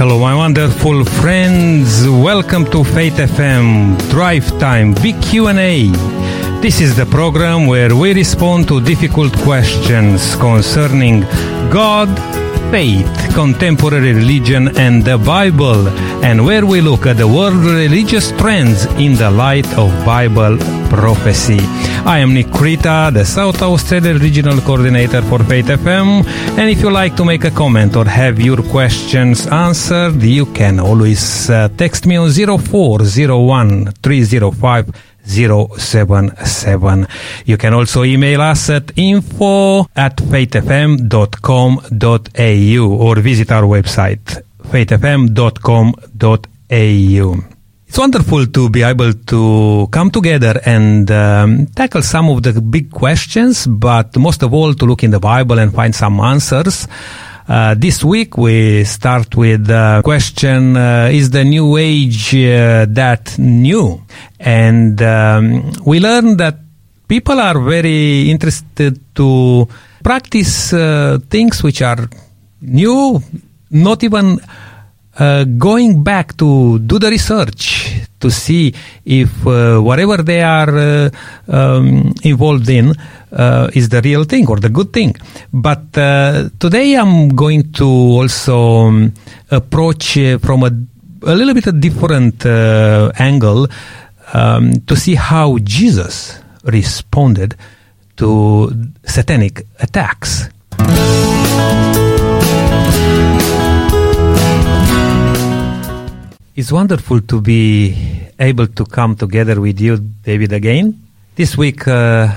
Hello, my wonderful friends. Welcome to Faith FM Drive Time Big Q&A. This is the program where we respond to difficult questions concerning God, faith, contemporary religion, and the Bible, and where we look at the world religious trends in the light of Bible prophecy. I am Nick Krita, the South Australia Regional Coordinator for Faith FM, and if you like to make a comment or have your questions answered, you can always uh, text me on 0401 305 077. You can also email us at info at faithfm.com.au or visit our website faithfm.com.au. It's wonderful to be able to come together and um, tackle some of the big questions, but most of all to look in the Bible and find some answers. Uh, this week we start with the question, uh, is the new age uh, that new? And um, we learn that people are very interested to practice uh, things which are new, not even uh, going back to do the research to see if uh, whatever they are uh, um, involved in uh, is the real thing or the good thing. But uh, today I'm going to also um, approach from a, a little bit a different angle um, to see how Jesus responded to satanic attacks. It's wonderful to be able to come together with you, David, again. This week uh,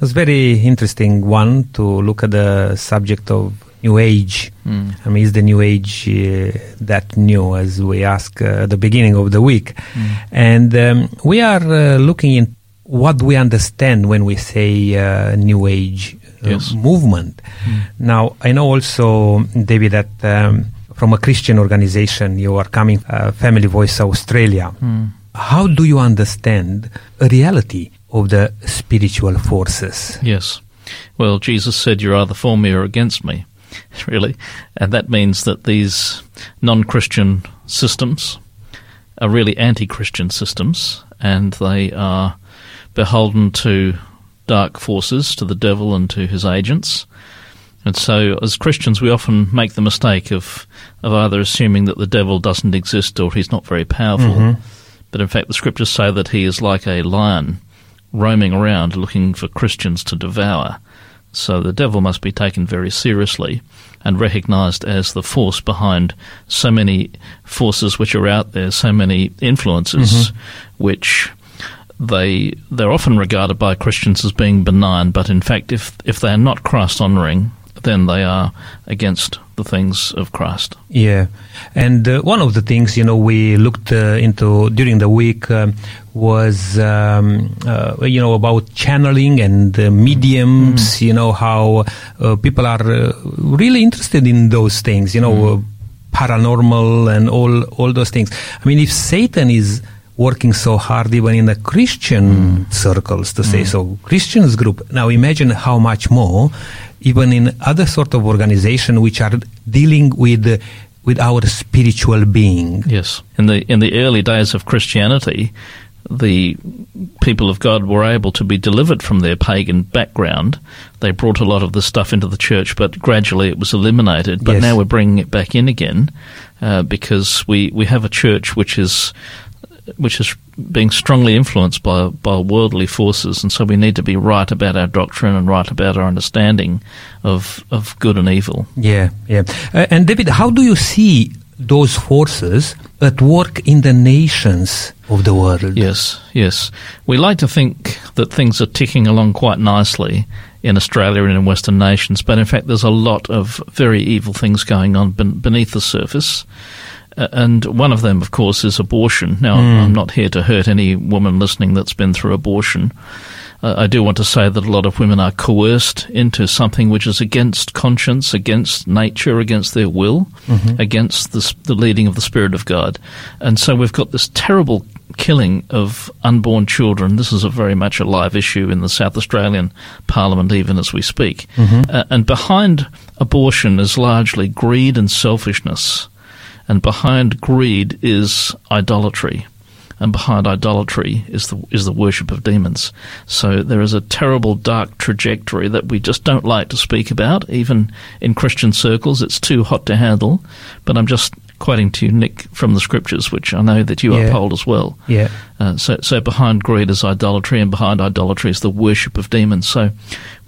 was very interesting one to look at the subject of New Age. Mm. I mean, is the New Age uh, that new, as we ask uh, at the beginning of the week? Mm. And um, we are uh, looking in what we understand when we say uh, New Age uh, Yes. movement. Mm. Now, I know also, David, that um, from a Christian organization, you are coming, uh, Family Voice Australia. Mm. How do you understand a reality of the spiritual forces? Yes. Well, Jesus said, You're either for me or against me, really. And that means that these non Christian systems are really anti Christian systems, and they are beholden to dark forces, to the devil and to his agents. And so, as Christians, we often make the mistake of, of either assuming that the devil doesn't exist or he's not very powerful. Mhm. But in fact, the scriptures say that he is like a lion roaming around looking for Christians to devour. So the devil must be taken very seriously and recognized as the force behind so many forces which are out there, so many influences which they they're often regarded by Christians as being benign, but in fact if if they are not Christ honoring, then they are against the things of Christ. Yeah, and uh, one of the things you know we looked uh, into during the week um, was um, uh, you know about channeling and uh, mediums. You know how uh, people are uh, really interested in those things. You know, uh, paranormal and all all those things. I mean, if Satan is working so hard even in the Christian circles to say so Christians group now imagine how much more even in other sort of organization which are dealing with uh, with our spiritual being Yes. In the in the early days of Christianity, the people of God were able to be delivered from their pagan background. They brought a lot of the stuff into the church, but gradually it was eliminated. But Yes. now we're bringing it back in again uh, because we, we have a church which is which is being strongly influenced by by worldly forces, and so we need to be right about our doctrine and right about our understanding of of good and evil. Yeah, yeah. Uh, and David, how do you see those forces at work in the nations of the world? Yes, yes. We like to think that things are ticking along quite nicely in Australia and in Western nations, but in fact, there's a lot of very evil things going on ben- beneath the surface. Uh, and one of them, of course, is abortion. Now, I'm not here to hurt any woman listening that's been through abortion. Uh, I do want to say that a lot of women are coerced into something which is against conscience, against nature, against their will, against the, the leading of the Spirit of God. And so we've got this terrible killing of unborn children. This is a very much a live issue in the South Australian Parliament, even as we speak. Uh, and behind abortion is largely greed and selfishness. And behind greed is idolatry and behind idolatry is the is the worship of demons. So there is a terrible dark trajectory that we just don't like to speak about, even in Christian circles. It's too hot to handle. But I'm just quoting to you, Nick, from the scriptures, which I know that you Yeah. uphold as well. Yeah. Uh, so, so behind greed is idolatry, and behind idolatry is the worship of demons. So,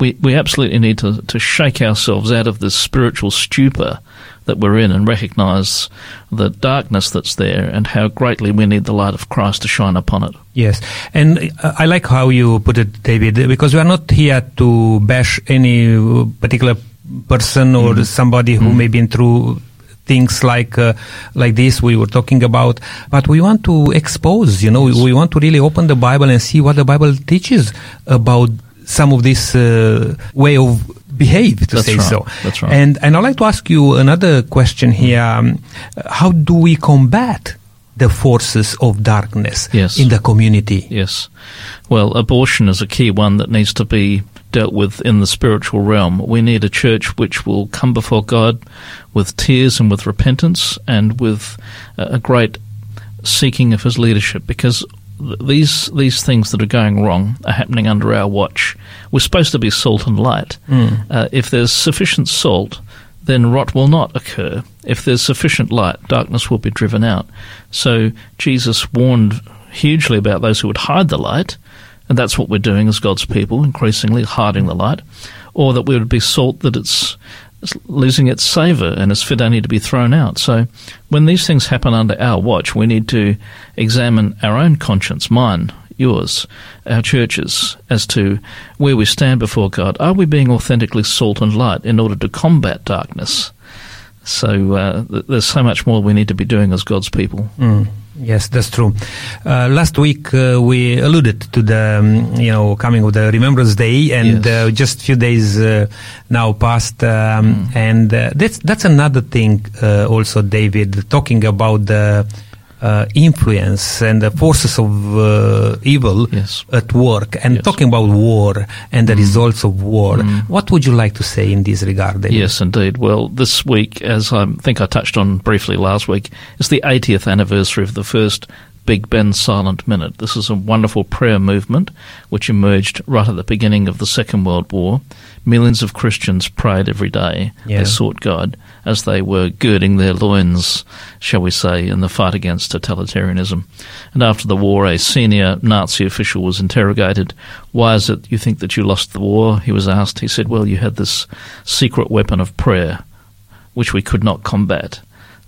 we we absolutely need to to shake ourselves out of this spiritual stupor that we're in and recognise the darkness that's there and how greatly we need the light of Christ to shine upon it. Yes, and uh, I like how you put it, David, because we are not here to bash any particular person or Mm. somebody who may be in through things like uh, like this we were talking about, but we want to expose. You know, we, we want to really open the Bible and see what the Bible teaches about some of this uh, way of behave, to That's say right. so. That's right. And and I'd like to ask you another question here: um, How do we combat? The forces of darkness Yes. in the community. Yes. Well, abortion is a key one that needs to be dealt with in the spiritual realm. We need a church which will come before God with tears and with repentance and with a great seeking of His leadership because these these things that are going wrong are happening under our watch. We're supposed to be salt and light. Uh, if there's sufficient salt, then rot will not occur. If there's sufficient light, darkness will be driven out. So Jesus warned hugely about those who would hide the light, and that's what we're doing as God's people, increasingly hiding the light, or that we would be salt that it's losing its savour and is fit only to be thrown out. So when these things happen under our watch, we need to examine our own conscience, mine, yours, our churches, as to where we stand before God. Are we being authentically salt and light in order to combat darkness? So uh, th- there's so much more we need to be doing as God's people. Mm, yes, that's true. Uh, last week uh, we alluded to the um, you know coming of the Remembrance Day, and Yes. uh, just few days uh, now passed, um, and uh, that's that's another thing uh, also, David, talking about the. Uh, influence and the forces of uh, evil Yes. at work, and Yes. talking about war and the results of war. Mm. What would you like to say in this regard? David? Yes, indeed. Well, this week, as I think I touched on briefly last week, is the 80th anniversary of the first Big Ben Silent Minute. This is a wonderful prayer movement which emerged right at the beginning of the Second World War. Millions of Christians prayed every day. Yeah. They sought God as they were girding their loins, shall we say, in the fight against totalitarianism. And after the war, a senior Nazi official was interrogated. Why is it you think that you lost the war? He was asked. He said, Well, you had this secret weapon of prayer, which we could not combat.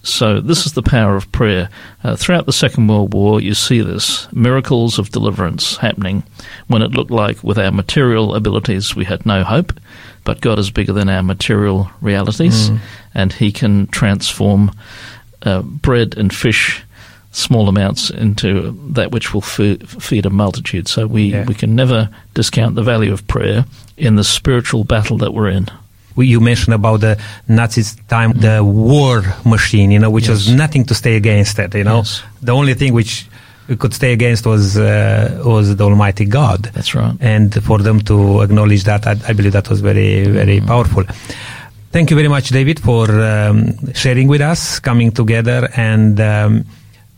So this is the power of prayer. Uh, throughout the Second World War, you see this miracles of deliverance happening when it looked like with our material abilities we had no hope, but God is bigger than our material realities, and He can transform uh, bread and fish, small amounts, into that which will fe- feed a multitude. So we, Yeah. we can never discount the value of prayer in the spiritual battle that we're in. you mentioned about the Nazis time, the war machine, you know, which was nothing to stay against it, you know. Yes. The only thing which we could stay against was uh, was the Almighty God. That's right. And for them to acknowledge that, I, I believe that was very, very powerful. Thank you very much, David, for um, sharing with us, coming together, and um,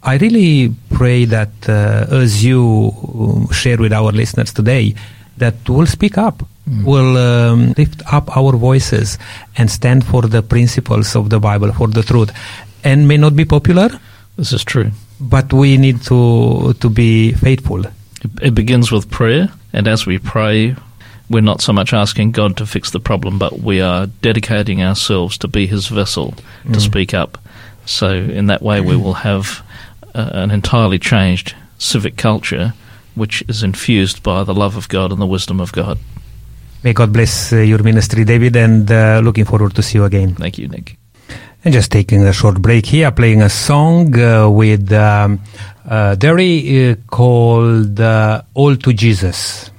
I really pray that uh, as you um, share with our listeners today, that we'll speak up, we'll um, lift up our voices, and stand for the principles of the Bible, for the truth, and may not be popular, This is true. but we need to to be faithful. It, it begins with prayer, and as we pray, we're not so much asking God to fix the problem, but we are dedicating ourselves to be His vessel to Mm. speak up. So, in that way, we will have uh, an entirely changed civic culture, which is infused by the love of God and the wisdom of God. May God bless uh, your ministry, David, and uh, looking forward to see you again. Thank you, Nick. And just taking a short break here, playing a song uh, with um, uh, Derry uh, called uh, All to Jesus.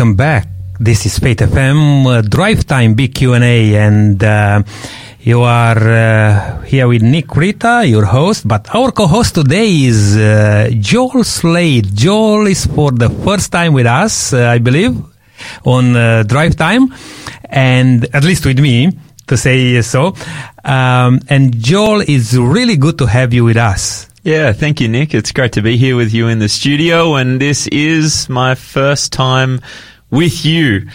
Welcome back. This is Faith FM uh, Drive Time Big Q&A and uh, you are uh, here with Nick Rita, your host, but our co-host today is uh, Joel Slade. Joel is for the first time with us, uh, I believe, on uh, Drive Time and at least with me to say so. Um, and Joel is really good to have you with us. Yeah, thank you, Nick. It's great to be here with you in the studio, and this is my first time with you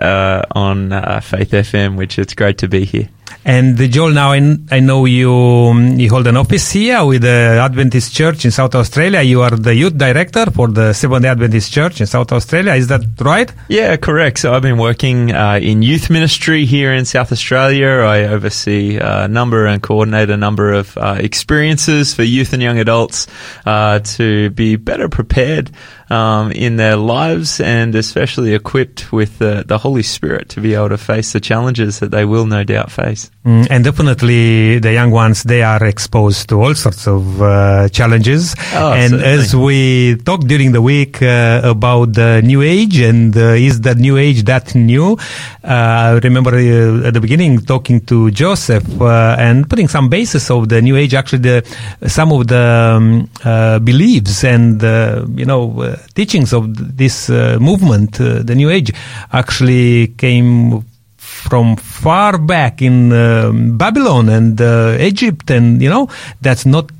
uh, on uh, Faith FM, which it's great to be here. And uh, Joel, now I, I know you um, you hold an office here with the Adventist Church in South Australia. You are the youth director for the Seventh Day Adventist Church in South Australia. Is that right? Yeah, correct. So I've been working uh, in youth ministry here in South Australia. I oversee a number and coordinate a number of uh, experiences for youth and young adults uh, to be better prepared um, in their lives and especially equipped with the, the Holy Spirit to be able to face the challenges that they will no doubt face. Mm, and definitely the young ones, they are exposed to all sorts of uh, challenges. Oh, and certainly. as we talked during the week uh, about the new age and uh, is the new age that new, uh, I remember uh, at the beginning talking to Joseph uh, and putting some basis of the new age, actually the, some of the um, uh, beliefs and, uh, you know, uh, teachings of this uh, movement, uh, the new age, actually came from far back in um, Babylon and uh, Egypt, and you know that's not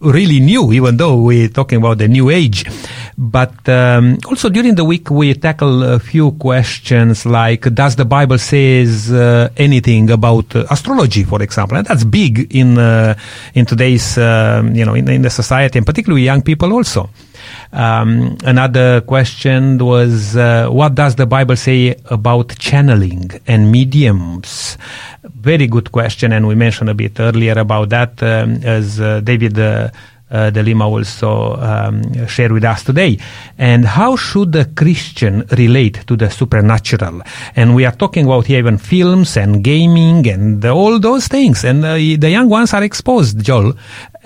really new, even though we're talking about the new age. But um, also during the week we tackle a few questions like, does the Bible says uh, anything about uh, astrology, for example? And that's big in uh, in today's um, you know in, in the society, and particularly young people also. Um, another question was, uh, what does the Bible say about channeling and mediums? Very good question, and we mentioned a bit earlier about that um, as uh, David uh, d'Elia also um, share with us today. And how should the Christian relate to the supernatural? And we are talking about here even films and gaming and all those things. And uh, the young ones are exposed, Joel.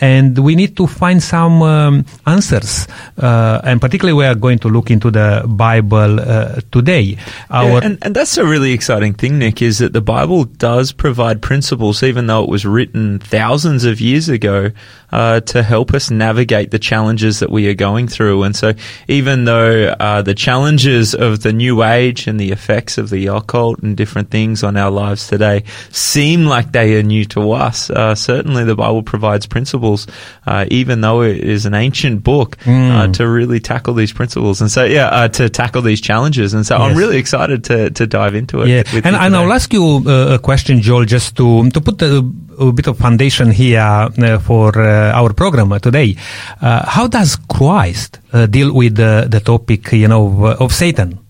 And we need to find some um, answers. Uh, and particularly, we are going to look into the Bible uh, today. Yeah, and, and that's a really exciting thing, Nick, is that the Bible does provide principles, even though it was written thousands of years ago, uh, to help us navigate the challenges that we are going through. And so, even though uh, the challenges of the new age and the effects of the occult and different things on our lives today seem like they are new to us, uh, certainly the Bible provides principles, uh, even though it is an ancient book, uh, to really tackle these principles. And so, yeah, uh, to tackle these challenges. And so, I'm really excited to, to dive into it. Yeah, and, and I'll ask you uh, a question, Joel, just to to put a, a bit of foundation here uh, for uh, our program today. Uh, how does Christ deal with the, topic, you know, of Satan?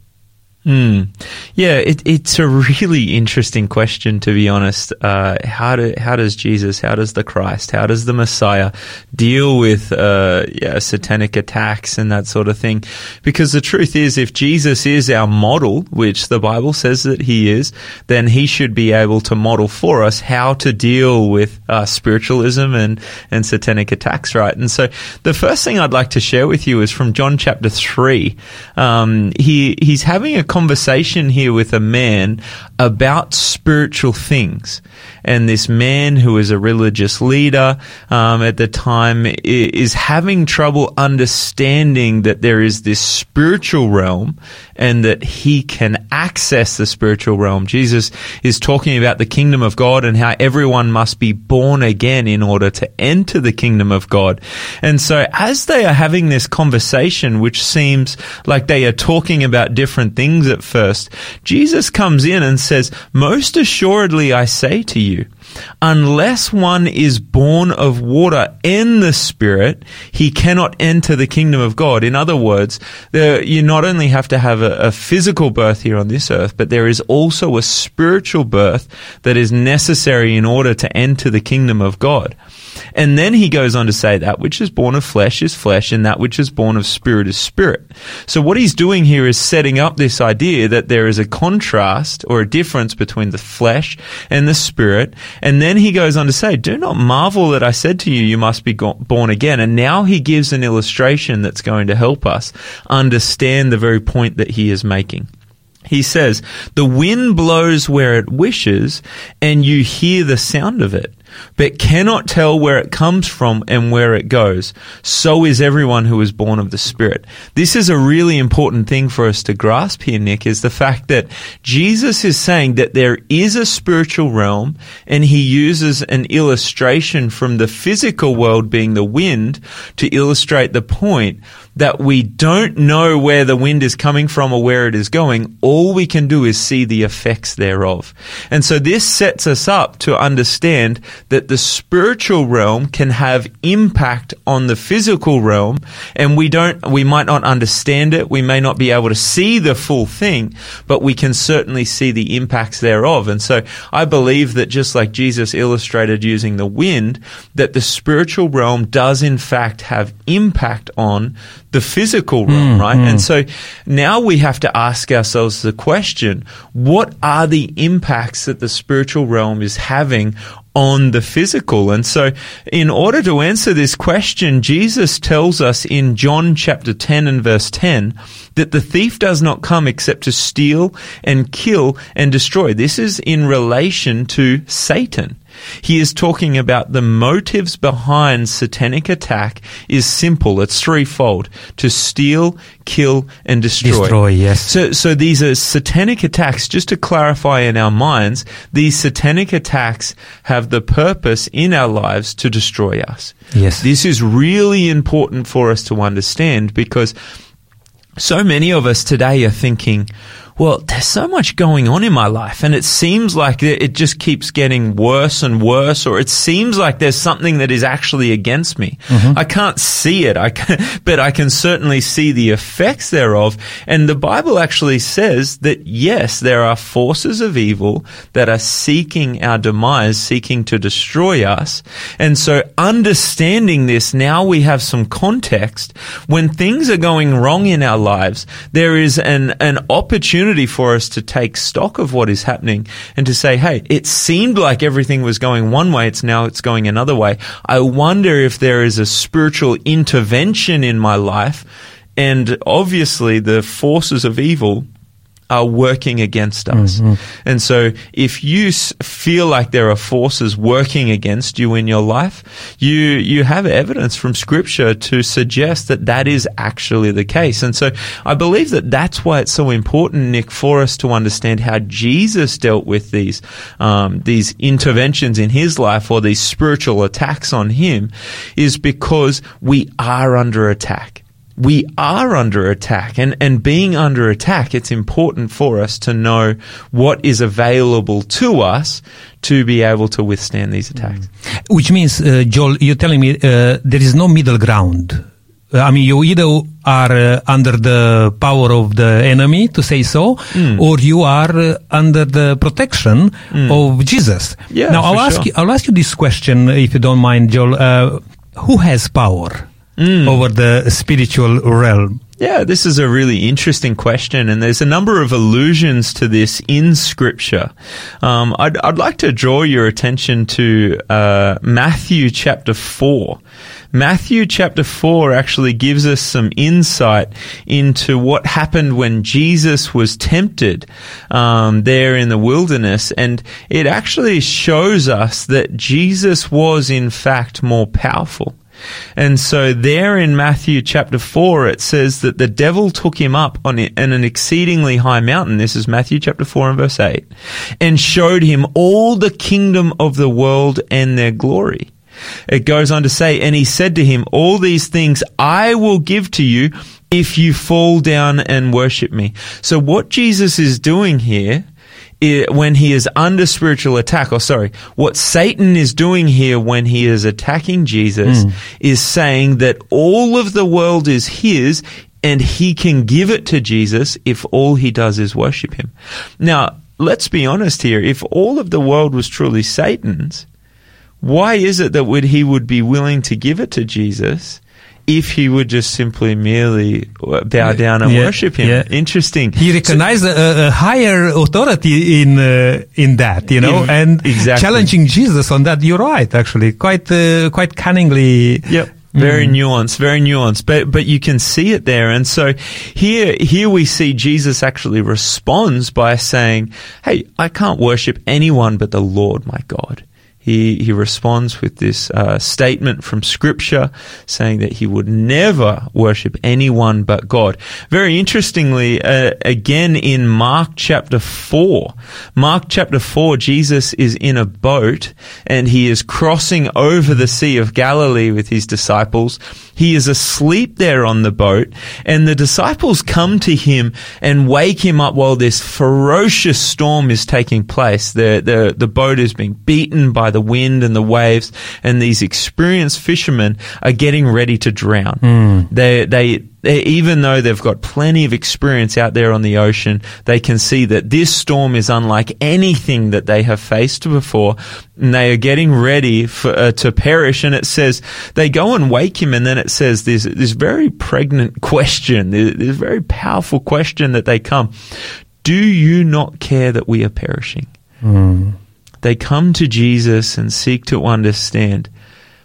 Hmm. Yeah, it, it's a really interesting question, to be honest. Uh, how do how does Jesus, how does the Christ, how does the Messiah deal with uh, yeah, satanic attacks and that sort of thing? Because the truth is, if Jesus is our model, which the Bible says that he is, then he should be able to model for us how to deal with uh, spiritualism and and satanic attacks, right? And so, the first thing I'd like to share with you is from John chapter three. Um, he he's having a conversation here with a man about spiritual things. And this man who is a religious leader um, at the time is having trouble understanding that there is this spiritual realm and that he can access the spiritual realm. Jesus is talking about the kingdom of God and how everyone must be born again in order to enter the kingdom of God. And so as they are having this conversation, which seems like they are talking about different things at first, Jesus comes in and says, most assuredly I say to you, unless one is born of water and the Spirit, he cannot enter the kingdom of God. In other words, there, you not only have to have a, a physical birth here on this earth, but there is also a spiritual birth that is necessary in order to enter the kingdom of God. And then he goes on to say that which is born of flesh is flesh and that which is born of spirit is spirit. So what he's doing here is setting up this idea that there is a contrast or a difference between the flesh and the spirit. And then he goes on to say, do not marvel that I said to you, you must be born again. And now he gives an illustration that's going to help us understand the very point that he is making. He says, the wind blows where it wishes and you hear the sound of it, but cannot tell where it comes from and where it goes. So is everyone who is born of the Spirit. This is a really important thing for us to grasp here, Nick, is the fact that Jesus is saying that there is a spiritual realm and he uses an illustration from the physical world being the wind to illustrate the point that we don't know where the wind is coming from or where it is going. All we can do is see the effects thereof. And so this sets us up to understand that the spiritual realm can have impact on the physical realm and we don't, we might not understand it. We may not be able to see the full thing, but we can certainly see the impacts thereof. And so I believe that just like Jesus illustrated using the wind, that the spiritual realm does in fact have impact on the physical realm, mm, right? And mm. so now we have to ask ourselves the question, what are the impacts that the spiritual realm is having on the physical. And so, in order to answer this question, Jesus tells us in John chapter 10 and verse 10 that the thief does not come except to steal and kill and destroy. This is in relation to Satan. He is talking about the motives behind satanic attack is simple. It's threefold. To steal, kill, and destroy. Destroy, yes. So, so these are satanic attacks. Just to clarify in our minds, these satanic attacks have the purpose in our lives to destroy us. Yes. This is really important for us to understand because so many of us today are thinking, well, there's so much going on in my life and it seems like it just keeps getting worse and worse or it seems like there's something that is actually against me. Mm-hmm. I can't see it, I can, but I can certainly see the effects thereof. And the Bible actually says that yes, there are forces of evil that are seeking our demise, seeking to destroy us. And so understanding this, now we have some context. When things are going wrong in our lives, there is an, an opportunity for us to take stock of what is happening and to say, hey, it seemed like everything was going one way, it's now it's going another way. I wonder if there is a spiritual intervention in my life. And obviously the forces of evil are working against us. And so if you s- feel like there are forces working against you in your life, you, you have evidence from scripture to suggest that that is actually the case. And so I believe that that's why it's so important, Nick, for us to understand how Jesus dealt with these, um, these interventions in his life or these spiritual attacks on him is because we are under attack we are under attack and, and being under attack, it's important for us to know what is available to us to be able to withstand these attacks. Which means, uh, Joel, you're telling me uh, there is no middle ground. I mean, you either are uh, under the power of the enemy, to say so, Hmm. or you are uh, under the protection of Jesus. Yeah, now, I'll ask sure. you. I'll ask you this question, if you don't mind, Joel. Uh, who has power Hmm. over the spiritual realm? Yeah, this is a really interesting question, and there's a number of allusions to this in Scripture. Um, I'd, I'd like to draw your attention to uh, Matthew chapter 4. Matthew chapter 4 actually gives us some insight into what happened when Jesus was tempted um, there in the wilderness, and it actually shows us that Jesus was, in fact, more powerful. And so there in Matthew chapter 4, it says that the devil took him up on an exceedingly high mountain. This is Matthew chapter 4 and verse 8. And showed him all the kingdom of the world and their glory. It goes on to say, and he said to him, all these things I will give to you if you fall down and worship me. So what Jesus is doing here when he is under spiritual attack, or sorry, what Satan is doing here when he is attacking Jesus hmm. is saying that all of the world is his and he can give it to Jesus if all he does is worship him. Now, let's be honest here. If all of the world was truly Satan's, why is it that would he would be willing to give it to Jesus if he would just simply merely bow down and Yeah, worship him? yeah. Interesting. He recognized a, a higher authority in uh, in that, you know, In- and exactly. challenging Jesus on that. You're right, actually, quite uh, quite cunningly. Yep. Very nuanced, very nuanced, but but you can see it there, and so here here we see Jesus actually responds by saying, "Hey, I can't worship anyone but the Lord my God." He he responds with this uh, statement from Scripture saying that he would never worship anyone but God. Very interestingly, uh, again in Mark chapter four, Mark chapter four, Jesus is in a boat and he is crossing over the Sea of Galilee with his disciples. He is asleep there on the boat, and the disciples come to him and wake him up while this ferocious storm is taking place. The the the boat is being beaten by the wind and the waves, and these experienced fishermen are getting ready to drown. Hmm. They they they, even though they've got plenty of experience out there on the ocean, they can see that this storm is unlike anything that they have faced before, and they are getting ready for, uh, to perish. And it says they go and wake him, and then it says this this very pregnant question, this, this very powerful question that they come: Do you not care that we are perishing? They come to Jesus and seek to understand.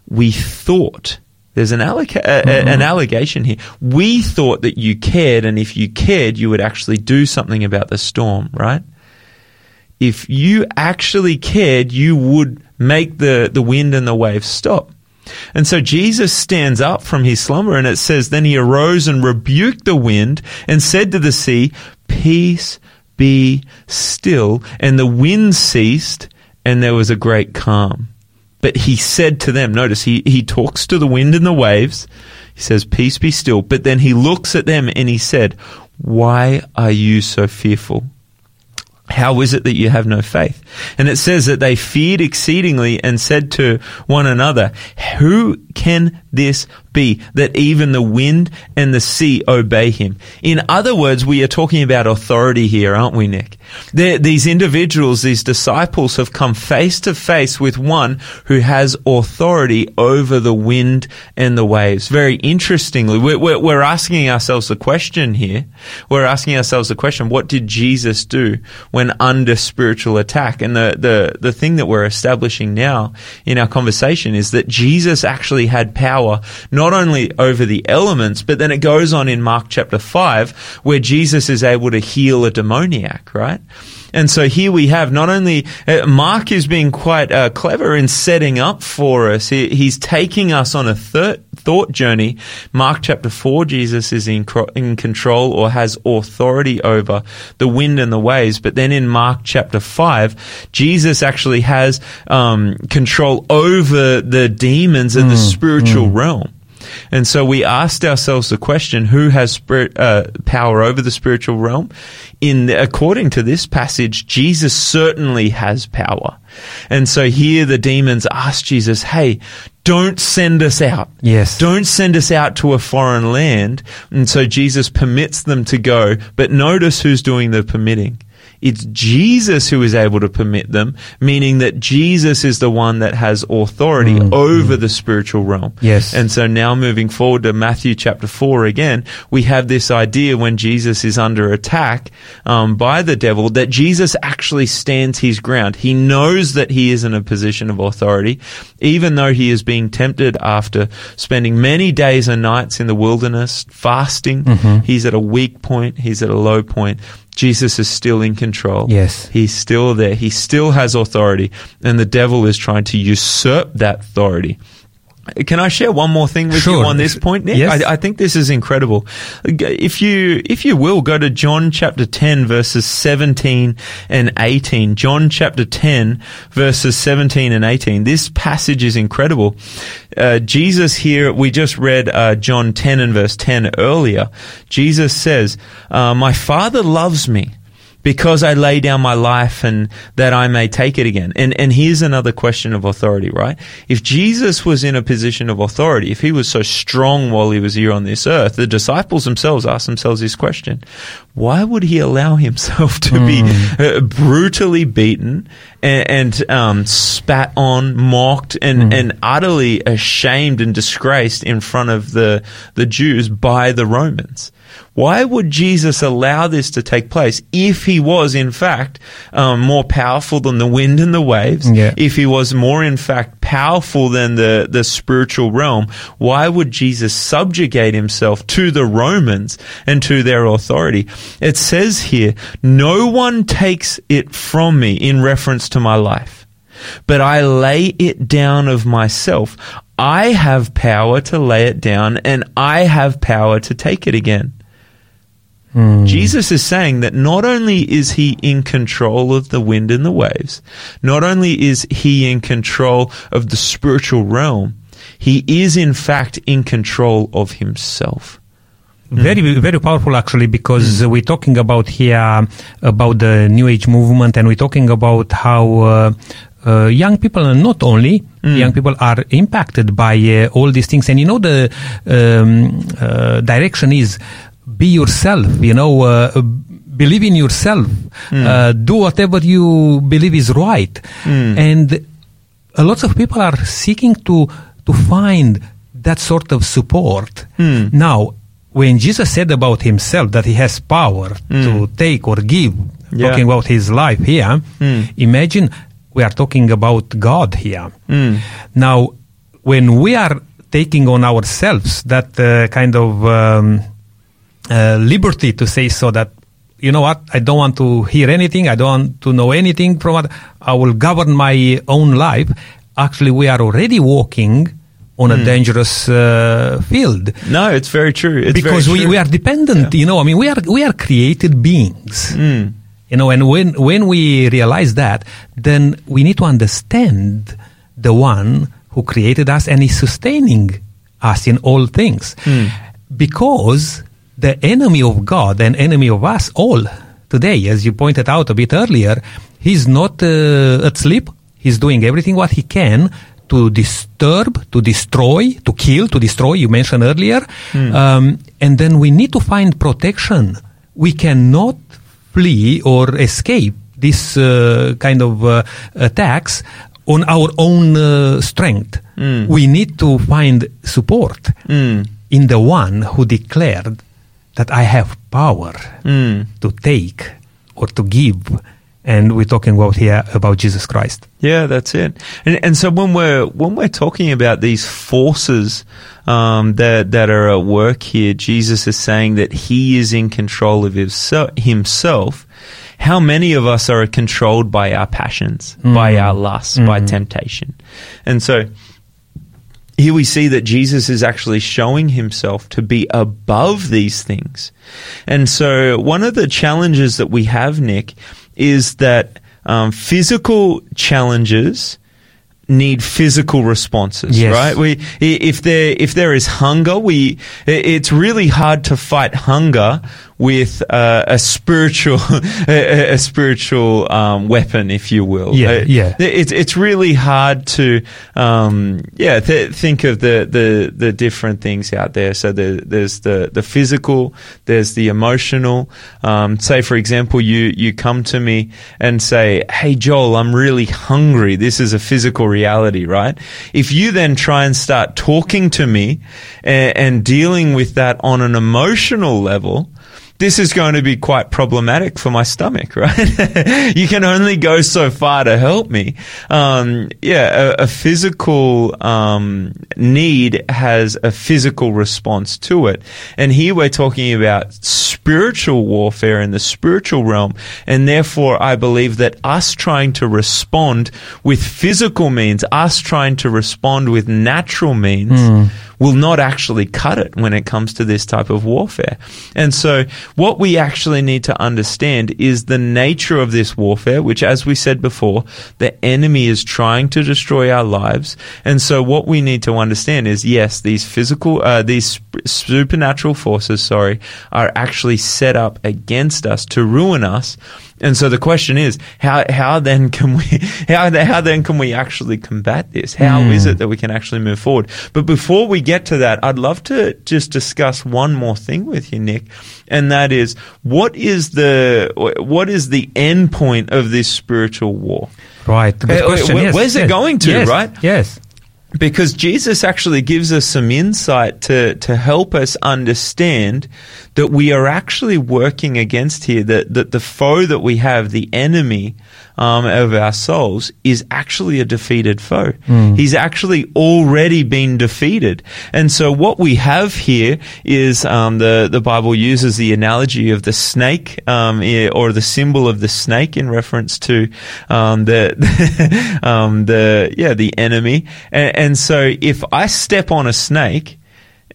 We thought there's an, alloca- uh, an allegation here. We thought that you cared, and if you cared, you would actually do something about the storm, right? If you actually cared, you would make the, the wind and the waves stop. And so Jesus stands up from his slumber, and it says, Then he arose and rebuked the wind and said to the sea, Peace be still. And the wind ceased, and there was a great calm. But he said to them, notice he, he talks to the wind and the waves. He says, Peace be still. But then he looks at them and he said, Why are you so fearful? How is it that you have no faith? And it says that they feared exceedingly and said to one another, Who can this be that even the wind and the sea obey him? In other words, we are talking about authority here, aren't we, Nick? They're, these individuals, these disciples have come face to face with one who has authority over the wind and the waves. Very interestingly, we're, we're, we're asking ourselves the question here. We're asking ourselves the question, what did Jesus do when under spiritual attack? And the, the, the thing that we're establishing now in our conversation is that Jesus actually had power not only over the elements, but then it goes on in Mark chapter 5 where Jesus is able to heal a demoniac, right? And so here we have not only uh, Mark is being quite uh, clever in setting up for us. He, he's taking us on a thir- thought journey. Mark chapter four, Jesus is in, cro- in control or has authority over the wind and the waves. But then in Mark chapter five, Jesus actually has um, control over the demons in the spiritual realm. And so we asked ourselves the question, who has spirit, uh, power over the spiritual realm? In the, according to this passage, Jesus certainly has power. And so here the demons ask Jesus, hey, don't send us out. Yes. Don't send us out to a foreign land. And so Jesus permits them to go. But notice who's doing the permitting. It's Jesus who is able to permit them, meaning that Jesus is the one that has authority mm, mm. over the spiritual realm. Yes. And so now moving forward to Matthew chapter 4 again, we have this idea when Jesus is under attack um, by the devil that Jesus actually stands his ground. He knows that he is in a position of authority, even though he is being tempted after spending many days and nights in the wilderness fasting. Mm-hmm. He's at a weak point. He's at a low point. Jesus is still in control. Yes. He's still there. He still has authority. And the devil is trying to usurp that authority. Can I share one more thing with you on this point, Nick? Yes. I, I think this is incredible. If you, if you will, go to John chapter 10 verses 17 and 18. John chapter 10 verses 17 and 18. This passage is incredible. Uh, Jesus here, we just read uh, John 10 and verse 10 earlier. Jesus says, uh, My Father loves me because I lay down my life and that I may take it again. And and here's another question of authority, right? If Jesus was in a position of authority, if he was so strong while he was here on this earth, the disciples themselves asked themselves this question: Why would he allow himself to be uh, brutally beaten and, and um, spat on, mocked, and and utterly ashamed and disgraced in front of the the Jews by the Romans? Why would Jesus allow this to take place if he was, in fact, um, more powerful than the wind and the waves? Yeah. If he was more, in fact, powerful than the, the spiritual realm, why would Jesus subjugate himself to the Romans and to their authority? It says here, no one takes it from me in reference to my life but I lay it down of myself. I have power to lay it down and I have power to take it again. Jesus is saying that not only is he in control of the wind and the waves, not only is he in control of the spiritual realm, he is in fact in control of himself. Very, very powerful actually, because uh, we're talking about here about the New Age movement, and we're talking about how uh, uh, young people, and not only young people, are impacted by uh, all these things. And you know, the um, uh, direction is be yourself. You know, uh, believe in yourself. Uh, do whatever you believe is right. And a lot of people are seeking to to find that sort of support. Now, when Jesus said about himself that he has power to take or give, Yeah. talking about his life here, imagine we are talking about God here. Now, when we are taking on ourselves that uh, kind of um, uh, liberty to say so that you know what i don't want to hear anything i don't want to know anything from what i will govern my own life actually we are already walking on a dangerous uh, field No, it's very true. It's because very we, true. we are dependent you know i mean we are we are created beings you know and when when we realize that then we need to understand the one who created us and is sustaining us in all things. Because the enemy of God and enemy of us all today, as you pointed out a bit earlier, he's not uh, asleep. He's doing everything what he can to disturb, to destroy, to kill, to destroy. You mentioned earlier, um, and then we need to find protection. We cannot flee or escape this uh, kind of uh, attacks on our own uh, strength. We need to find support in the one who declared that I have power hmm. to take or to give. And we're talking about here about Jesus Christ. Yeah, that's it. And and so when we're when we're talking about these forces um, that that are at work here, Jesus is saying that He is in control of himself. himself. How many of us are controlled by our passions, by hmm. our lusts, by hmm. temptation? And so here we see that Jesus is actually showing himself to be above these things. And so one of the challenges that we have, Nick, is that um, physical challenges need physical responses, Yes. right? We, if there, if there is hunger, we, it's really hard to fight hunger with uh, a spiritual, a, a spiritual um, weapon, if you will. Yeah, yeah. it's it's really hard to um, yeah th- think of the, the the different things out there. So the, there's the the physical, there's the emotional. Um, say for example, you you come to me and say, "Hey Joel, I'm really hungry." This is a physical reality, right? If you then try and start talking to me and, and dealing with that on an emotional level this is going to be quite problematic for my stomach, right? you can only go so far to help me. Um, yeah, a, a physical um, need has a physical response to it, and here we're talking about spiritual warfare in the spiritual realm, and therefore I believe that us trying to respond with physical means, us trying to respond with natural means will not actually cut it when it comes to this type of warfare. And so, what we actually need to understand is the nature of this warfare, which, as we said before, the enemy is trying to destroy our lives. And so, what we need to understand is yes, these physical, uh, these supernatural forces, sorry, are actually set up against us to ruin us. And so the question is, how how then can we how how then can we actually combat this? How is it that we can actually move forward? But before we get to that, I'd love to just discuss one more thing with you, Nick, and that is what is the what is the end point of this spiritual war? Right. Good Uh, question. where- yes, where's it going to, Yes, right? Yes. Because Jesus actually gives us some insight to, to help us understand that we are actually working against here, that, that the foe that we have, the enemy um, of our souls, is actually a defeated foe. He's actually already been defeated. And so what we have here is um, the, the Bible uses the analogy of the snake um, or the symbol of the snake in reference to um, the, um, the, yeah, the enemy. And, and so if I step on a snake,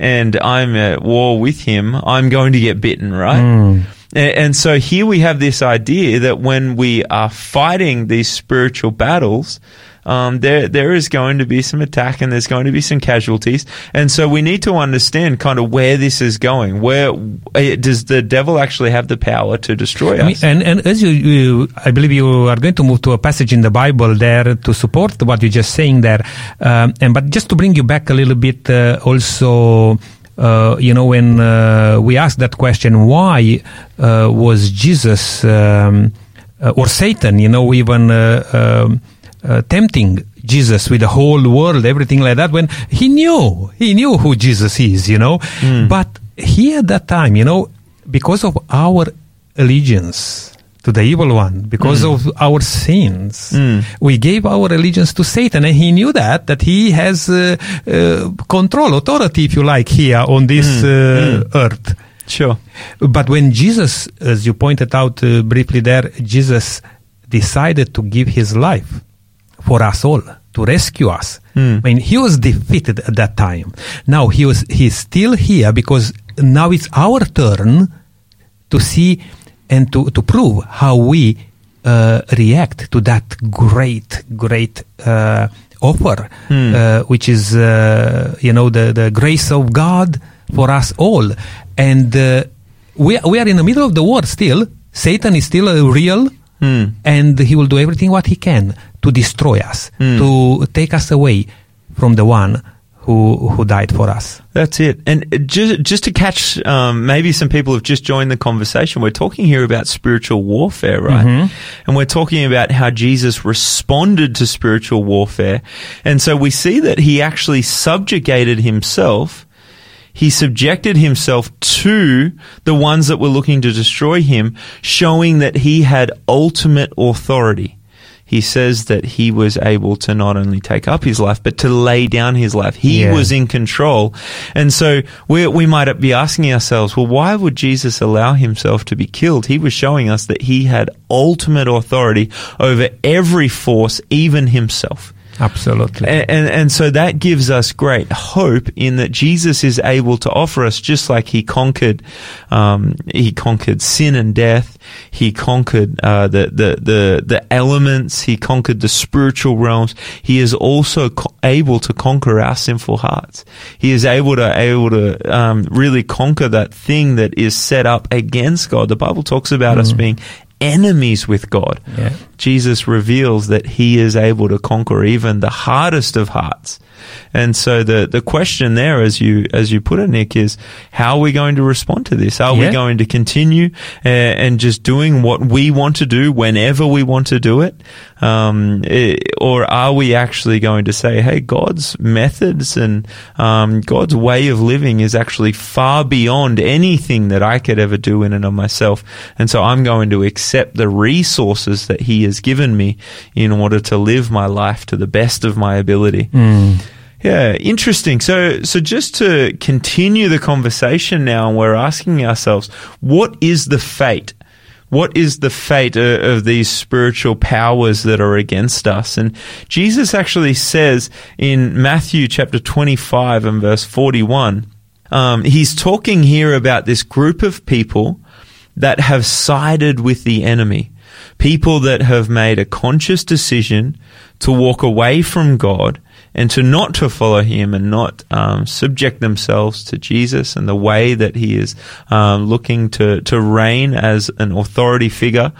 and I'm at war with him, I'm going to get bitten, right? A- And so here we have this idea that when we are fighting these spiritual battles, um, there there is going to be some attack and there's going to be some casualties, and so we need to understand kind of where this is going. Where uh, does the devil actually have the power to destroy us? and, and as you, you, I believe you are going to move to a passage in the Bible there to support what you're just saying there. Um, and but just to bring you back a little bit, uh, also, uh, you know, when uh, we ask that question, why uh, was Jesus um, uh, or Satan, you know, even uh, um, uh, tempting Jesus with the whole world, everything like that, when he knew, he knew who Jesus is, you know. But he at that time, you know, because of our allegiance to the evil one, because of our sins, we gave our allegiance to Satan, and he knew that that he has uh, uh, control, authority, if you like, here on this uh, earth. Sure. But when Jesus, as you pointed out uh, briefly there, Jesus decided to give his life for us all to rescue us. I mean, he was defeated at that time. Now he was he's still here because now it's our turn to see and to, to prove how we uh, react to that great, great uh, offer, uh, which is, uh, you know, the, the grace of God for us all. And uh, we, we are in the middle of the war still. Satan is still real, and he will do everything what he can to destroy us, to take us away from the one who, who died for us. That's it. And just just to catch, um, maybe some people have just joined the conversation. We're talking here about spiritual warfare, right? And we're talking about how Jesus responded to spiritual warfare, and so we see that he actually subjugated himself. He subjected himself to the ones that were looking to destroy him, showing that he had ultimate authority he says that he was able to not only take up his life, but to lay down his life. He Yeah. was in control. And so we, we might be asking ourselves, well, why would Jesus allow himself to be killed? He was showing us that he had ultimate authority over every force, even himself. Absolutely. And, and and so that gives us great hope in that Jesus is able to offer us just like he conquered, um, he conquered sin and death. He conquered uh, the the the the elements. He conquered the spiritual realms. He is also co- able to conquer our sinful hearts. He is able to able to um, really conquer that thing that is set up against God. The Bible talks about us being enemies with God. Yeah. Jesus reveals that he is able to conquer even the hardest of hearts. And so the, the question there, as you, as you put it, Nick, is how are we going to respond to this? Are we going to continue uh, and just doing what we want to do whenever we want to do it? Um, eh, or are we actually going to say, hey, God's methods and um, God's way of living is actually far beyond anything that I could ever do in and of myself. And so I'm going to accept the resources that He has given me in order to live my life to the best of my ability. Yeah, interesting. So, so just to continue the conversation now, we're asking ourselves, what is the fate? What is the fate of, of these spiritual powers that are against us? And Jesus actually says in Matthew chapter 25 and verse 41, um, he's talking here about this group of people that have sided with the enemy. People that have made a conscious decision to walk away from God and to not to follow Him and not um, subject themselves to Jesus and the way that He is um, looking to to reign as an authority figure.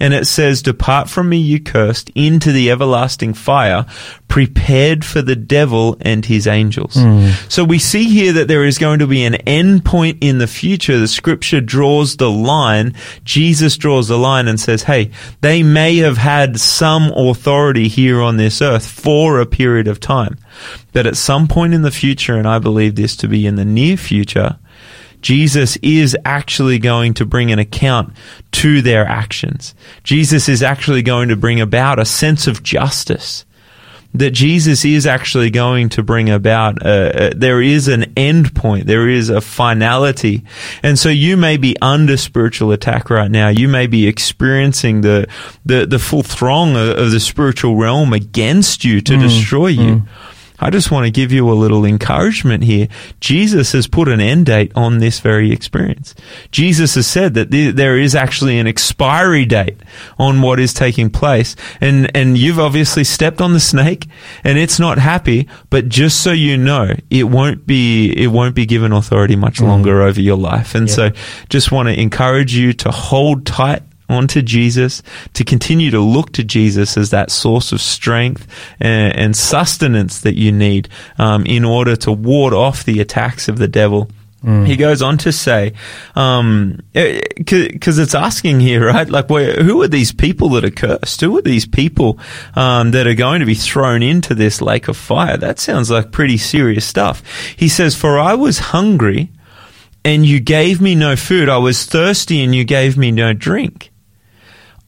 And it says, "Depart from me, you cursed, into the everlasting fire, prepared for the devil and his angels." Hmm. So we see here that there is going to be an end point in the future. The Scripture draws the line. Jesus draws the line and says, "Hey, they may have had some authority here on this earth for a period of time, but at some point in the future, and I believe this to be in the near future." Jesus is actually going to bring an account to their actions. Jesus is actually going to bring about a sense of justice. That Jesus is actually going to bring about, uh, uh, there is an end point, there is a finality. And so you may be under spiritual attack right now. You may be experiencing the, the, the full throng of, of the spiritual realm against you to destroy you. I just want to give you a little encouragement here. Jesus has put an end date on this very experience. Jesus has said that th- there is actually an expiry date on what is taking place. And, and you've obviously stepped on the snake and it's not happy, but just so you know, it won't be, it won't be given authority much mm. longer over your life. And so just want to encourage you to hold tight onto Jesus, to continue to look to Jesus as that source of strength and, and sustenance that you need um, in order to ward off the attacks of the devil. He goes on to say, because it's asking here, right? Like, where, who are these people that are cursed? Who are these people um, that are going to be thrown into this lake of fire? That sounds like pretty serious stuff. He says, For I was hungry, and you gave me no food. I was thirsty, and you gave me no drink.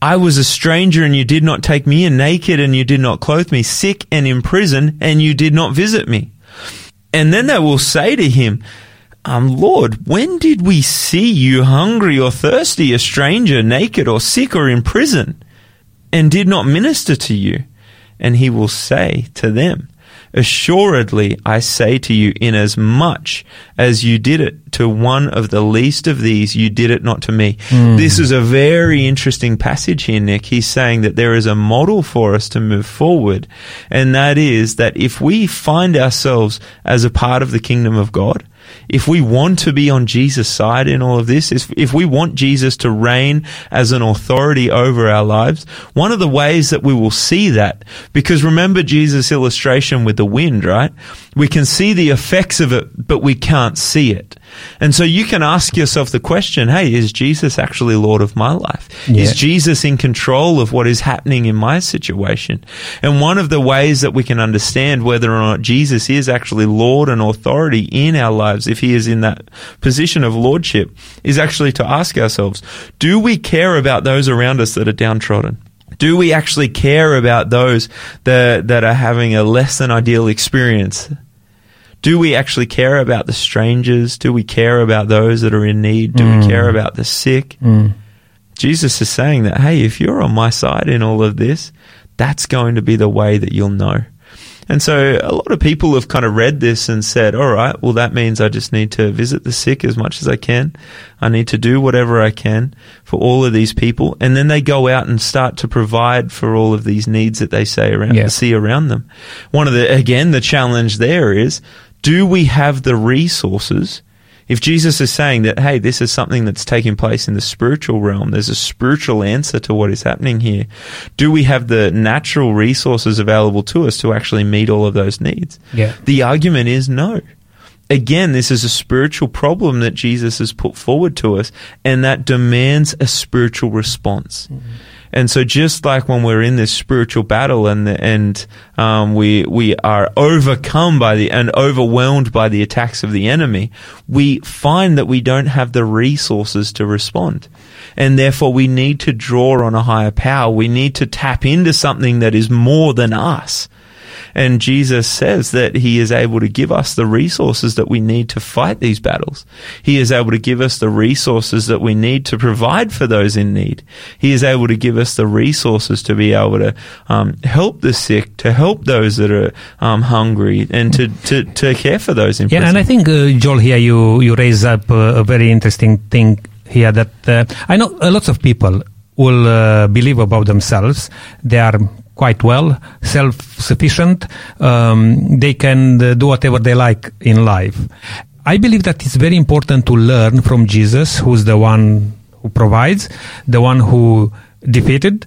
I was a stranger and you did not take me in, naked and you did not clothe me, sick and in prison and you did not visit me. And then they will say to him, um, Lord, when did we see you hungry or thirsty, a stranger, naked or sick or in prison, and did not minister to you? And he will say to them, Assuredly, I say to you, inasmuch as much as you did it to one of the least of these, you did it not to me. Hmm. This is a very interesting passage here, Nick. He's saying that there is a model for us to move forward, and that is that if we find ourselves as a part of the kingdom of God, if we want to be on Jesus' side in all of this, if, we want Jesus to reign as an authority over our lives, one of the ways that we will see that, because remember Jesus' illustration with the wind, right? We can see the effects of it, but we can't see it. And so you can ask yourself the question, hey, is Jesus actually Lord of my life? Yeah. Is Jesus in control of what is happening in my situation? And one of the ways that we can understand whether or not Jesus is actually Lord and authority in our lives, if he is in that position of lordship, is actually to ask ourselves, do we care about those around us that are downtrodden? Do we actually care about those that, that are having a less than ideal experience? Do we actually care about the strangers? Do we care about those that are in need? Do we mm. care about the sick? Mm. Jesus is saying that, hey, if you're on my side in all of this, that's going to be the way that you'll know. And so a lot of people have kind of read this and said, all right, well, that means I just need to visit the sick as much as I can. I need to do whatever I can for all of these people. And then they go out and start to provide for all of these needs that they say around, Yeah. see around them. One of the, again, the challenge there is, do we have the resources if Jesus is saying that, hey, this is something that's taking place in the spiritual realm, there's a spiritual answer to what is happening here. Do we have the natural resources available to us to actually meet all of those needs? Yeah. The argument is no. Again, this is a spiritual problem that Jesus has put forward to us, and that demands a spiritual response. Mm-hmm. And so, just like when we're in this spiritual battle and and um, we we are overcome by the and overwhelmed by the attacks of the enemy, we find that we don't have the resources to respond, and therefore we need to draw on a higher power. We need to tap into something that is more than us. And Jesus says that He is able to give us the resources that we need to fight these battles. He is able to give us the resources that we need to provide for those in need. He is able to give us the resources to be able to um, help the sick, to help those that are um, hungry, and to, to, to care for those in Yeah, prison. and I think uh, Joel here you you raise up uh, a very interesting thing here that uh, I know a lot of people will uh, believe about themselves. They are quite well self-sufficient. Um, they can uh, do whatever they like in life. I believe that it's very important to learn from Jesus, who's the one who provides, the one who defeated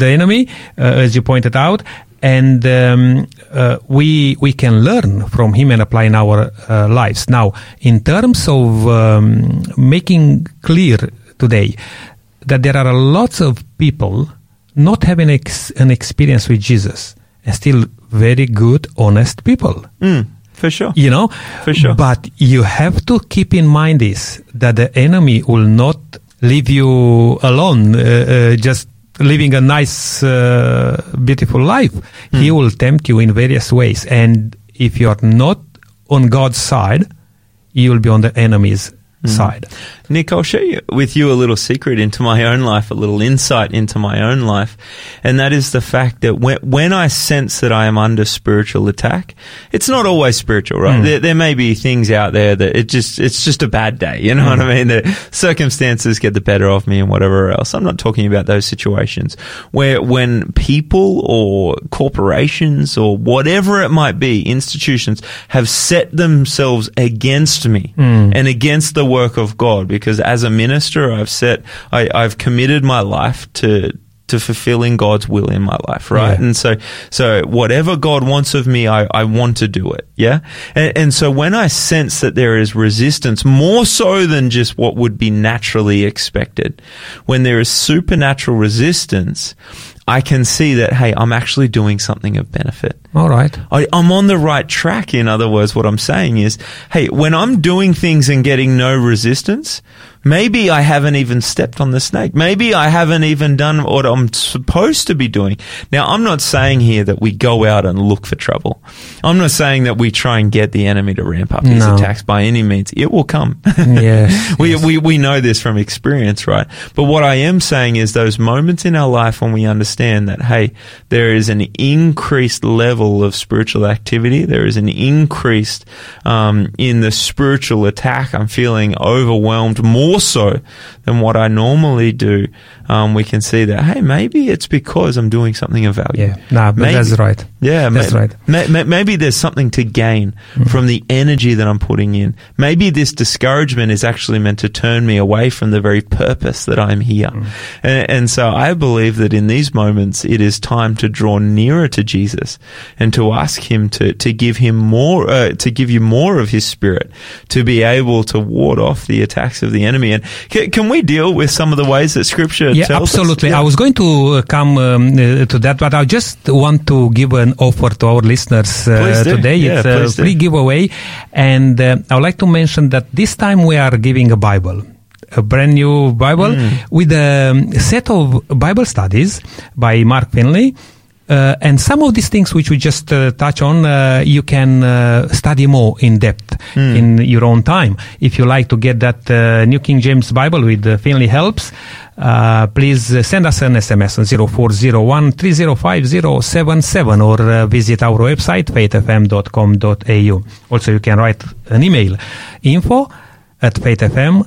the enemy, uh, as you pointed out, and um, uh, we we can learn from him and apply in our uh, lives. Now, in terms of um, making clear today that there are lots of people not having ex- an experience with Jesus and still very good, honest people. Mm, for sure. you know? For sure. but you have to keep in mind this that the enemy will not leave you alone uh, uh, just living a nice uh, beautiful life. He will tempt you in various ways. And if you are not on god's side you will be on the enemy's side Nick, I'll share you, with you a little secret into my own life, a little insight into my own life. And that is the fact that when, when I sense that I am under spiritual attack, it's not always spiritual, right? Hmm. There, there may be things out there that it just, it's just a bad day. You know hmm. what I mean? The circumstances get the better of me and whatever else. I'm not talking about those situations where when people or corporations or whatever it might be, institutions have set themselves against me hmm. and against the work of God because as a minister, I've set, I, I've committed my life to, to fulfilling God's will in my life, right? Yeah. And so, so whatever God wants of me, I, I want to do it. Yeah. And, and so when I sense that there is resistance, more so than just what would be naturally expected, when there is supernatural resistance, I can see that, hey, I'm actually doing something of benefit. all right I, I'm on the right track. In other words, what I'm saying is, hey, when I'm doing things and getting no resistance, Maybe I haven't even stepped on the snake. Maybe I haven't even done what I'm supposed to be doing. Now, I'm not saying here that we go out and look for trouble. I'm not saying that we try and get the enemy to ramp up his No. attacks by any means. It will come. Yes, we, we, we know this from experience, right? But what I am saying is those moments in our life when we understand that, hey, there is an increased level of spiritual activity. There is an increased, um, in the spiritual attack. I'm feeling overwhelmed more so than what I normally do. Um, we can see that, hey, maybe it's because I'm doing something of value. yeah. Nah, Maybe- that's right. Yeah, That's ma- right. ma- ma- maybe there's something to gain from the energy that I'm putting in. Maybe this discouragement is actually meant to turn me away from the very purpose that I'm here. And, and so I believe that in these moments, it is time to draw nearer to Jesus and to ask Him to, to give Him more, uh, to give you more of His Spirit to be able to ward off the attacks of the enemy. And can, can we deal with some of the ways that Scripture Yeah, absolutely. Yeah. I was going to uh, come um, uh, to that, but I just want to give an offer to our listeners uh, today. Yeah, it's a free giveaway, and uh, I would like to mention that this time we are giving a Bible. A brand new Bible Hmm. with a set of Bible studies by Mark Finley. Uh, and some of these things which we just uh, touch on, uh, you can uh, study more in depth in your own time. If you like to get that uh, New King James Bible with uh, Finley helps, uh, please send us an SMS on 0401 305077 or visit our website faithfm.com.au. Also, you can write an email info at faithfm.com.au.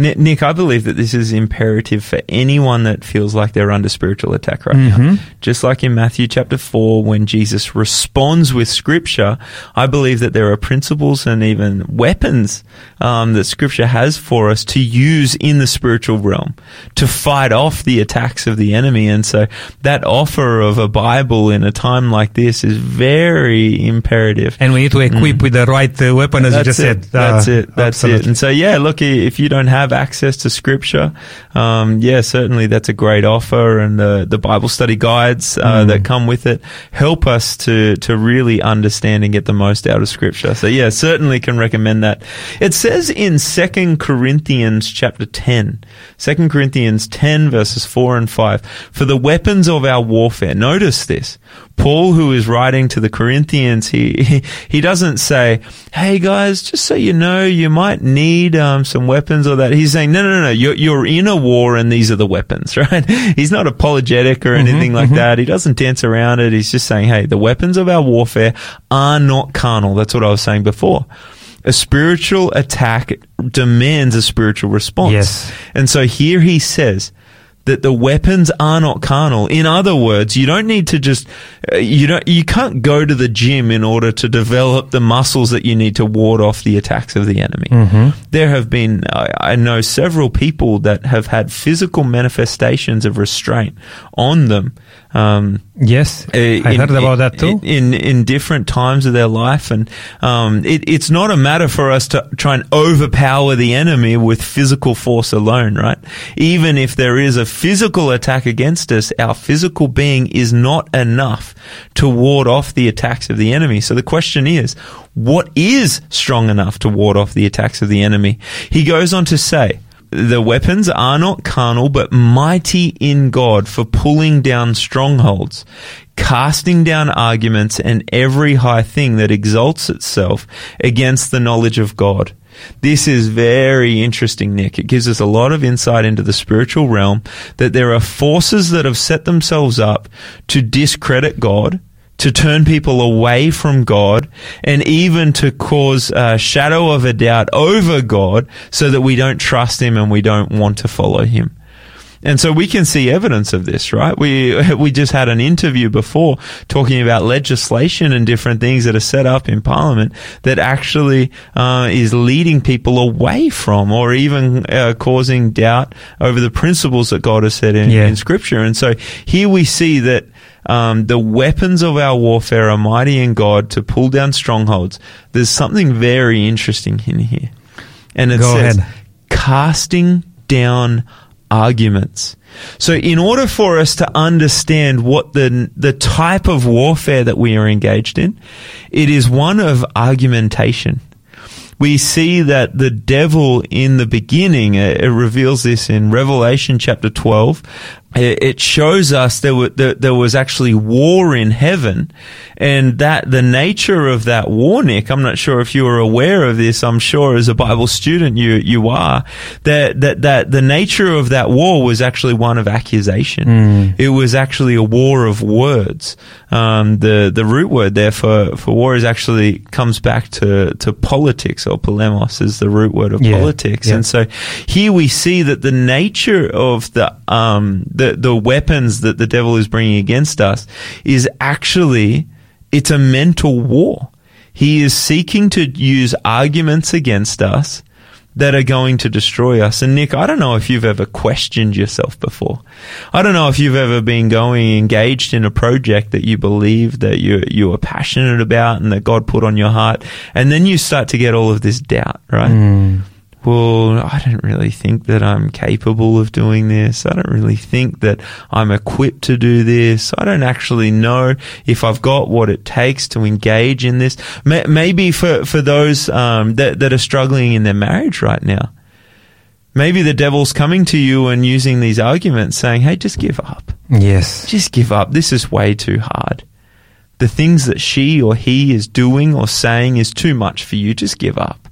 Ni- Nick, I believe that this is imperative for anyone that feels like they're under spiritual attack right Mm-hmm. now. Just like in Matthew chapter 4, when Jesus responds with scripture, I believe that there are principles and even weapons um, that scripture has for us to use in the spiritual realm to fight off the attacks of the enemy. And so that offer of a Bible in a time like this is very imperative. And we need to equip with the right uh, weapon, as you just it. said. That's Uh, it. That's absolutely. it. And so, yeah, look, if you don't have access to scripture, um, yeah, certainly that's a great offer. And the, the Bible study guides uh, that come with it help us to, to really understand and get the most out of scripture. So, yeah, certainly can recommend that. It says in Second Corinthians chapter 10, 2 Corinthians 10 verses 4 and 5, for the weapons of our warfare. Notice this. Paul, who is writing to the Corinthians, he he doesn't say, "Hey guys, just so you know, you might need um, some weapons or that." He's saying, "No, no, no, no, you're you're in a war, and these are the weapons." Right? He's not apologetic or mm-hmm, anything like mm-hmm. that. He doesn't dance around it. He's just saying, "Hey, the weapons of our warfare are not carnal." That's what I was saying before. A spiritual attack demands a spiritual response. Yes. And so here he says that the weapons are not carnal. In other words, you don't need to just uh, you don't you can't go to the gym in order to develop the muscles that you need to ward off the attacks of the enemy. There have been I, I know several people that have had physical manifestations of restraint on them. Um, Yes, uh, I in- heard about that too. In in different times of their life, and um, it, it's not a matter for us to try and overpower the enemy with physical force alone, right? Even if there is a physical attack against us, our physical being is not enough to ward off the attacks of the enemy. So the question is, what is strong enough to ward off the attacks of the enemy? He goes on to say. The weapons are not carnal, but mighty in God for pulling down strongholds, casting down arguments and every high thing that exalts itself against the knowledge of God. This is very interesting, Nick. It gives us a lot of insight into the spiritual realm that there are forces that have set themselves up to discredit God, to turn people away from God and even to cause a shadow of a doubt over God so that we don't trust Him and we don't want to follow Him. And so we can see evidence of this, right? We we just had an interview before talking about legislation and different things that are set up in Parliament that actually uh, is leading people away from, or even uh, causing doubt over the principles that God has set in, Yeah. in Scripture. And so here we see that um, the weapons of our warfare are mighty in God to pull down strongholds. There's something very interesting in here, and it Go says ahead. casting down arguments. So in order for us to understand what the the type of warfare that we are engaged in, it is one of argumentation. we see that the devil in the beginning, it, it reveals this in Revelation chapter 12. It shows us there, were, there, there was actually war in heaven and that the nature of that war, Nick, I'm not sure if you were aware of this. I'm sure as a Bible student you, you are that, that, that the nature of that war was actually one of accusation. It was actually a war of words. Um, the, the root word there for, for war is actually comes back to, to politics or polemos is the root word of Yeah, politics. yeah. And so here we see that the nature of the, um, the, the weapons that the devil is bringing against us is actually, it's a mental war. He is seeking to use arguments against us that are going to destroy us. And Nick, I don't know if you've ever questioned yourself before. I don't know if you've ever been going engaged in a project that you believe that you you are passionate about and that God put on your heart, and then you start to get all of this doubt, right? Hmm. Well, I don't really think that I'm capable of doing this. I don't really think that I'm equipped to do this. I don't actually know if I've got what it takes to engage in this. Maybe for, for those um, that, that are struggling in their marriage right now, maybe the devil's coming to you and using these arguments saying, hey, just give up. Yes. Just give up. This is way too hard. The things that she or he is doing or saying is too much for you. Just give up.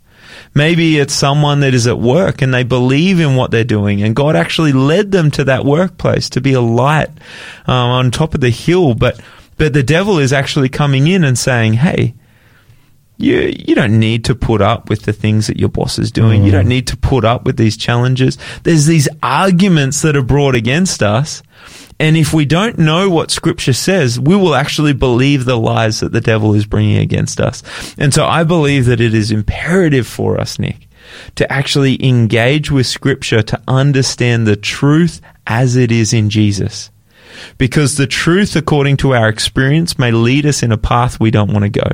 Maybe it's someone that is at work and they believe in what they're doing and God actually led them to that workplace to be a light um, on top of the hill. But, but the devil is actually coming in and saying, Hey, you, you don't need to put up with the things that your boss is doing. You don't need to put up with these challenges. There's these arguments that are brought against us. And if we don't know what scripture says, we will actually believe the lies that the devil is bringing against us. And so I believe that it is imperative for us, Nick, to actually engage with scripture to understand the truth as it is in Jesus. Because the truth, according to our experience, may lead us in a path we don't want to go.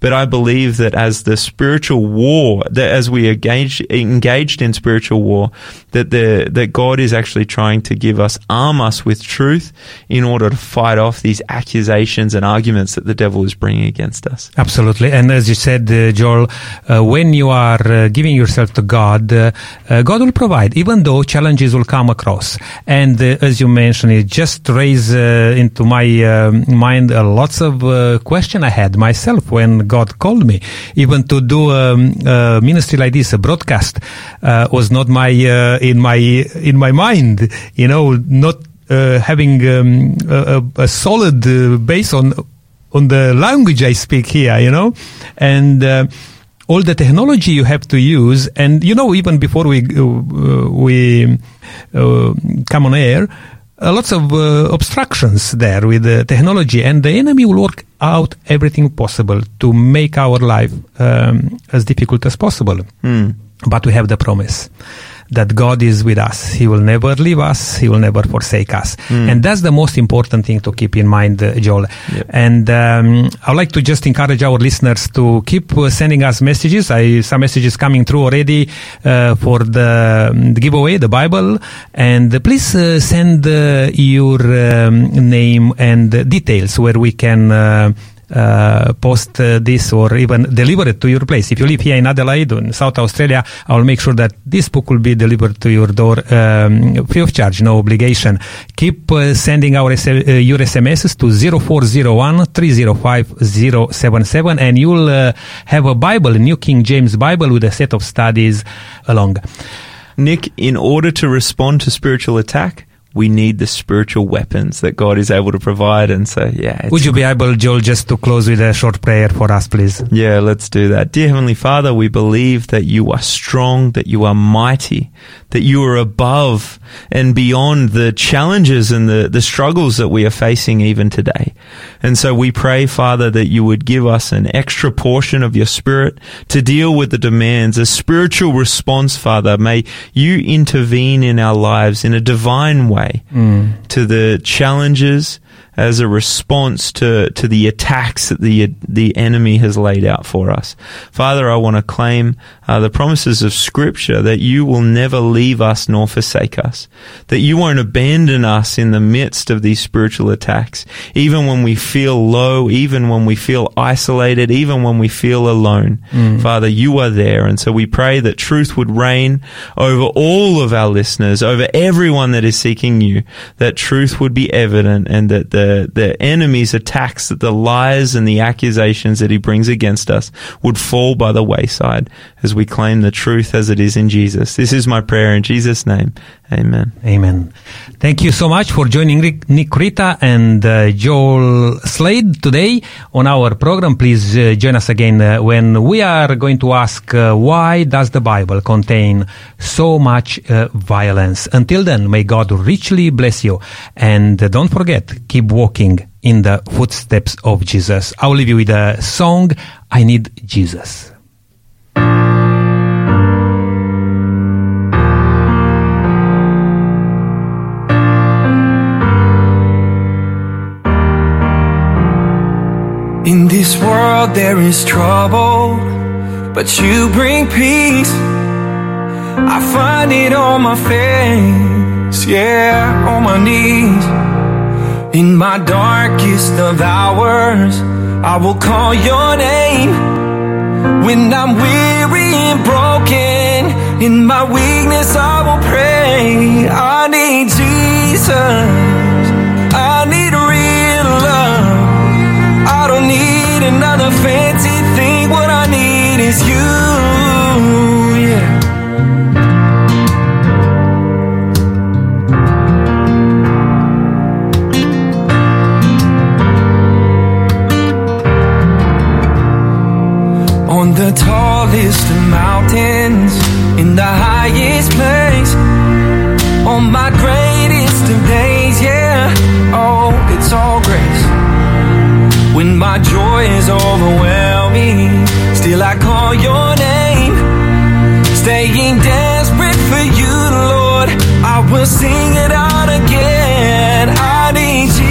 But I believe that as the spiritual war, that as we engage, engaged in spiritual war, that the, that God is actually trying to give us, arm us with truth in order to fight off these accusations and arguments that the devil is bringing against us. Absolutely. And as you said, uh, Joel, uh, when you are uh, giving yourself to God, uh, uh, God will provide, even though challenges will come across. And uh, as you mentioned, it just raised uh, into my um mind uh, lots of uh, question I had myself when God called me. Even to do um, a ministry like this, a broadcast, uh, was not my uh, in my in my mind. You know, not uh, having um, a, a solid uh, base on on the language I speak here, you know, and uh, all the technology you have to use, and you know, even before we uh, we uh, come on air, uh, lots of uh, obstructions there with the technology, and the enemy will work out everything possible to make our life um, as difficult as possible. But we have the promise that God is with us. He will never leave us. He will never forsake us. And that's the most important thing to keep in mind, uh, Joel. Yep. And um, I'd like to just encourage our listeners to keep uh, sending us messages. I some messages coming through already uh, for the, um, the giveaway, the Bible. And uh, please uh, send uh, your um, name and uh, details where we can. Uh, post uh, this or even deliver it to your place. If you live here in Adelaide or in South Australia, I will make sure that this book will be delivered to your door um, free of charge, no obligation. Keep uh, sending our uh, your SMSs to 0401 305 077 and you'll uh, have a Bible, a New King James Bible with a set of studies along. Nick, in order to respond to spiritual attack, we need the spiritual weapons that God is able to provide. And so, yeah. Would you be able, Joel, just to close with a short prayer for us, please? Yeah, let's do that. Dear Heavenly Father, we believe that you are strong, that you are mighty, that you are above and beyond the challenges and the, the struggles that we are facing even today. And so we pray, Father, that you would give us an extra portion of your spirit to deal with the demands, a spiritual response, Father. May you intervene in our lives in a divine way mm. to the challenges as a response to, to the attacks that the, the enemy has laid out for us. Father, I want to claim uh, the promises of Scripture that you will never leave us nor forsake us, that you won't abandon us in the midst of these spiritual attacks, even when we feel low, even when we feel isolated, even when we feel alone. Father, you are there. And so we pray that truth would reign over all of our listeners, over everyone that is seeking you, that truth would be evident and that the, the enemy's attacks, that the lies and the accusations that he brings against us would fall by the wayside as we claim the truth as it is in Jesus. This is my prayer in Jesus' name. Amen. Amen. Thank you so much for joining Rick, Nick Rita and uh, Joel Slade today on our program. Please uh, join us again uh, when we are going to ask uh, why does the Bible contain so much uh, violence. Until then, may God richly bless you. And uh, don't forget, keep walking in the footsteps of Jesus. I'll leave you with a song, I Need Jesus. In this world there is trouble, but you bring peace. I find it on my face, yeah, on my knees. In my darkest of hours, I will call your name. When I'm weary and broken, in my weakness I will pray. I need Jesus. I need real love. I don't need another fancy thing. What I need is you. Tallest mountains, in the highest place, on my greatest of days, yeah. Oh, it's all grace. When my joy is overwhelming, still I call your name. Staying desperate for you, Lord. I will sing it out again. I need Jesus.